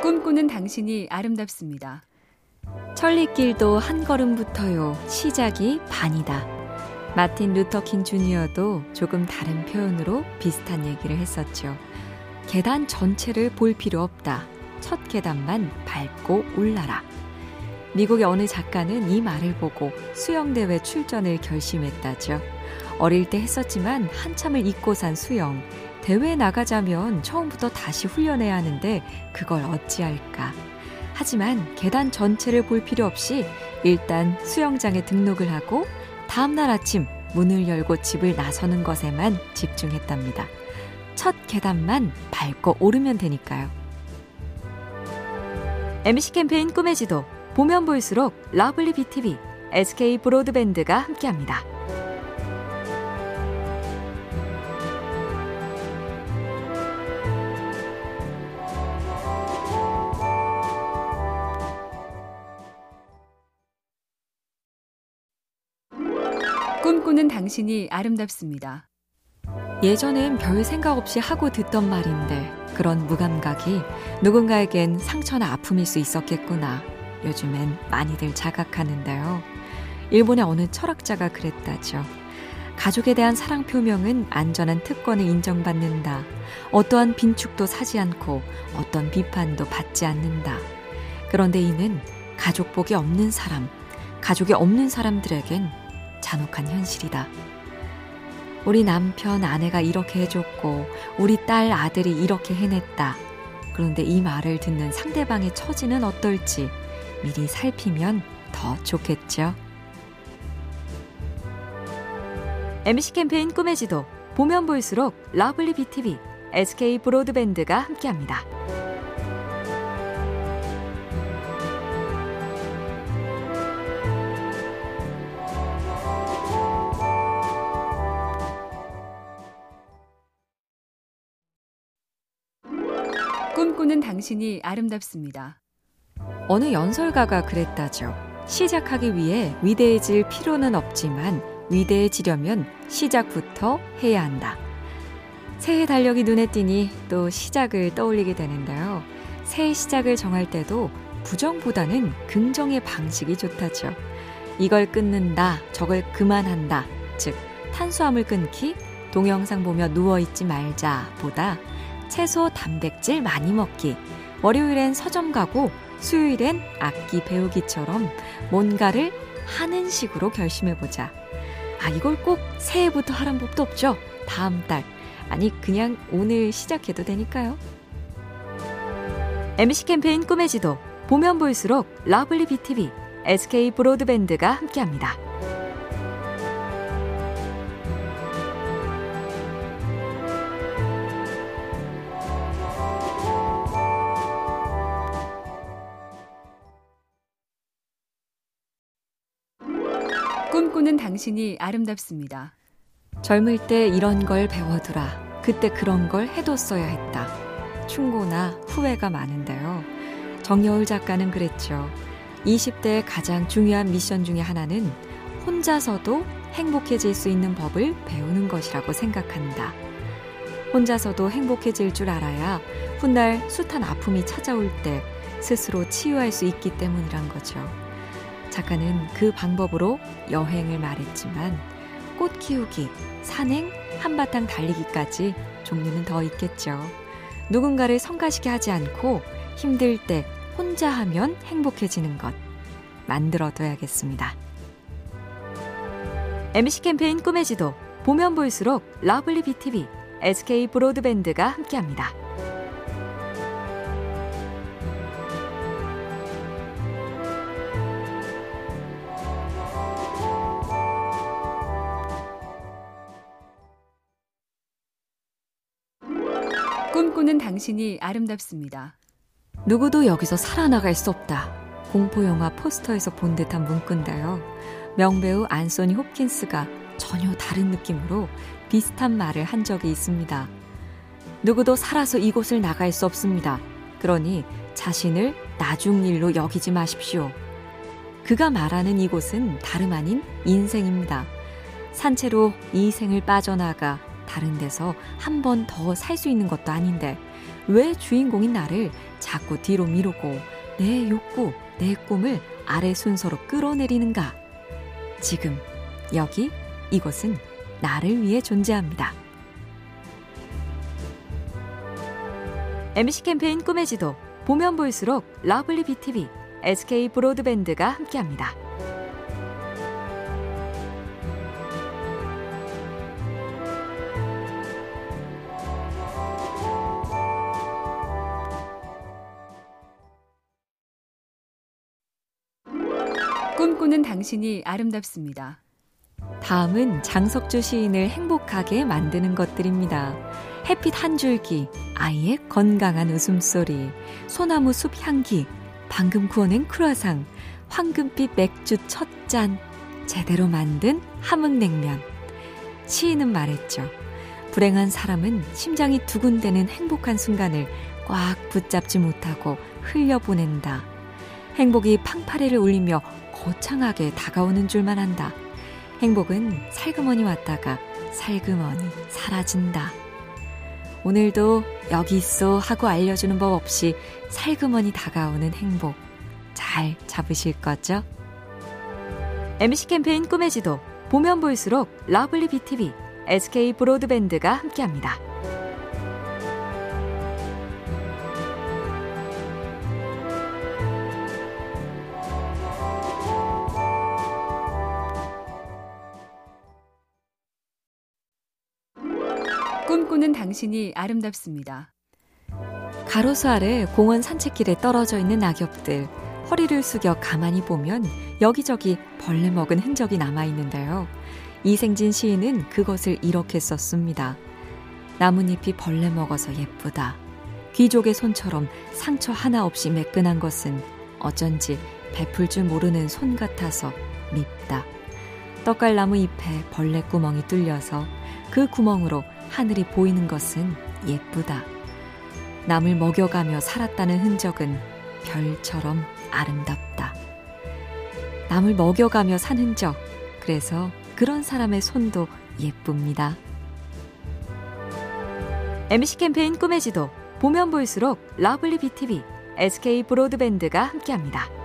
꿈꾸는 당신이 아름답습니다. 천리길도 한 걸음부터요. 시작이 반이다. 마틴 루터킹 주니어도 조금 다른 표현으로 비슷한 얘기를 했었죠. 계단 전체를 볼 필요 없다. 첫 계단만 밟고 올라라. 미국의 어느 작가는 이 말을 보고 수영대회 출전을 결심했다죠. 어릴 때 했었지만 한참을 잊고 산 수영. 대회에 나가자면 처음부터 다시 훈련해야 하는데 그걸 어찌할까. 하지만 계단 전체를 볼 필요 없이 일단 수영장에 등록을 하고 다음날 아침 문을 열고 집을 나서는 것에만 집중했답니다. 첫 계단만 밟고 오르면 되니까요. MC 캠페인 꿈의 지도 보면 볼수록 lovely BTV, SK 브로드밴드가 함께합니다. 꿈꾸는 당신이 아름답습니다. 예전엔 별 생각 없이 하고 듣던 말인데 그런 무감각이 누군가에겐 상처나 아픔일 수 있었겠구나. 요즘엔 많이들 자각하는데요. 일본의 어느 철학자가 그랬다죠. 가족에 대한 사랑 표명은 안전한 특권을 인정받는다. 어떠한 빈축도 사지 않고 어떤 비판도 받지 않는다. 그런데 이는 가족복이 없는 사람, 가족이 없는 사람들에겐 잔혹한 현실이다. 우리 남편, 아내가 이렇게 해줬고, 우리 딸, 아들이 이렇게 해냈다. 그런데 이 말을 듣는 상대방의 처지는 어떨지 미리 살피면 더 좋겠죠. MC 캠페인 꿈의 지도 보면 볼수록 lovely BTV, SK 브로드밴드가 함께합니다. 꿈꾸는 당신이 아름답습니다. 어느 연설가가 그랬다죠. 시작하기 위해 위대해질 필요는 없지만 위대해지려면 시작부터 해야 한다. 새해 달력이 눈에 띄니 또 시작을 떠올리게 되는데요. 새해 시작을 정할 때도 부정보다는 긍정의 방식이 좋다죠. 이걸 끊는다, 저걸 그만한다. 즉, 탄수화물 끊기, 동영상 보며 누워있지 말자 보다 채소 단백질 많이 먹기, 월요일엔 서점 가고 수요일엔 악기 배우기처럼 뭔가를 하는 식으로 결심해보자. 아, 이걸 꼭 새해부터 하란 법도 없죠? 다음 달. 아니, 그냥 오늘 시작해도 되니까요. MC 캠페인 꿈의 지도. 보면 볼수록 lovely BTV, SK 브로드밴드가 함께합니다. 꿈꾸는 당신이 아름답습니다. 젊을 때 이런 걸 배워두라. 그때 그런 걸 해뒀어야 했다. 충고나 후회가 많은데요. 정여울 작가는 그랬죠. 20대의 가장 중요한 미션 중의 하나는 혼자서도 행복해질 수 있는 법을 배우는 것이라고 생각한다. 혼자서도 행복해질 줄 알아야 훗날 숱한 아픔이 찾아올 때 스스로 치유할 수 있기 때문이란 거죠. 작가는 그 방법으로 여행을 말했지만 꽃 키우기, 산행, 한바탕 달리기까지 종류는 더 있겠죠. 누군가를 성가시게 하지 않고 힘들 때 혼자 하면 행복해지는 것 만들어둬야겠습니다. MC 캠페인 꿈의 지도 보면 볼수록 lovely BTV, SK 브로드밴드가 함께합니다. 꿈꾸는 당신이 아름답습니다. 누구도 여기서 살아나갈 수 없다. 공포영화 포스터에서 본 듯한 문구인데요. 명배우 안소니 홉킨스가 전혀 다른 느낌으로 비슷한 말을 한 적이 있습니다. 누구도 살아서 이곳을 나갈 수 없습니다. 그러니 자신을 나중 일로 여기지 마십시오. 그가 말하는 이곳은 다름 아닌 인생입니다. 산채로 이 생을 빠져나가 다른 데서 한 번 더 살 수 있는 것도 아닌데 왜 주인공인 나를 자꾸 뒤로 미루고 내 욕구, 내 꿈을 아래 순서로 끌어내리는가? 지금, 여기, 이곳은 나를 위해 존재합니다. MC 캠페인 꿈의 지도, 보면 볼수록 lovely BTV, SK 브로드밴드가 함께합니다. 꿈꾸는 당신이 아름답습니다. 다음은 장석주 시인을 행복하게 만드는 것들입니다. 햇빛 한 줄기, 아이의 건강한 웃음소리, 소나무 숲 향기, 방금 구워낸 크루아상, 황금빛 맥주 첫 잔, 제대로 만든 함흥냉면. 시인은 말했죠. 불행한 사람은 심장이 두근대는 행복한 순간을 꽉 붙잡지 못하고 흘려보낸다. 행복이 팡파레를 울리며 거창하게 다가오는 줄만 안다. 행복은 살그머니 왔다가 살그머니 사라진다. 오늘도 여기 있어 하고 알려주는 법 없이 살그머니 다가오는 행복 잘 잡으실 거죠? MC 캠페인 꿈의 지도 보면 볼수록 lovely BTV, SK 브로드밴드가 함께합니다. 꿈꾸는 당신이 아름답습니다. 가로수 아래 공원 산책길에 떨어져 있는 낙엽들. 허리를 숙여 가만히 보면 여기저기 벌레 먹은 흔적이 남아 있는데요. 이생진 시인은 그것을 이렇게 썼습니다. 나뭇잎이 벌레 먹어서 예쁘다. 귀족의 손처럼 상처 하나 없이 매끈한 것은 어쩐지 베풀 줄 모르는 손 같아서 밉다. 떡갈나무 잎에 벌레 구멍이 뚫려서 그 구멍으로 하늘이 보이는 것은 예쁘다. 남을 먹여가며 살았다는 흔적은 별처럼 아름답다. 남을 먹여가며 산 흔적. 그래서 그런 사람의 손도 예쁩니다. MC 캠페인 꿈의 지도 보면 볼수록 lovely BTV, SK 브로드밴드가 함께합니다.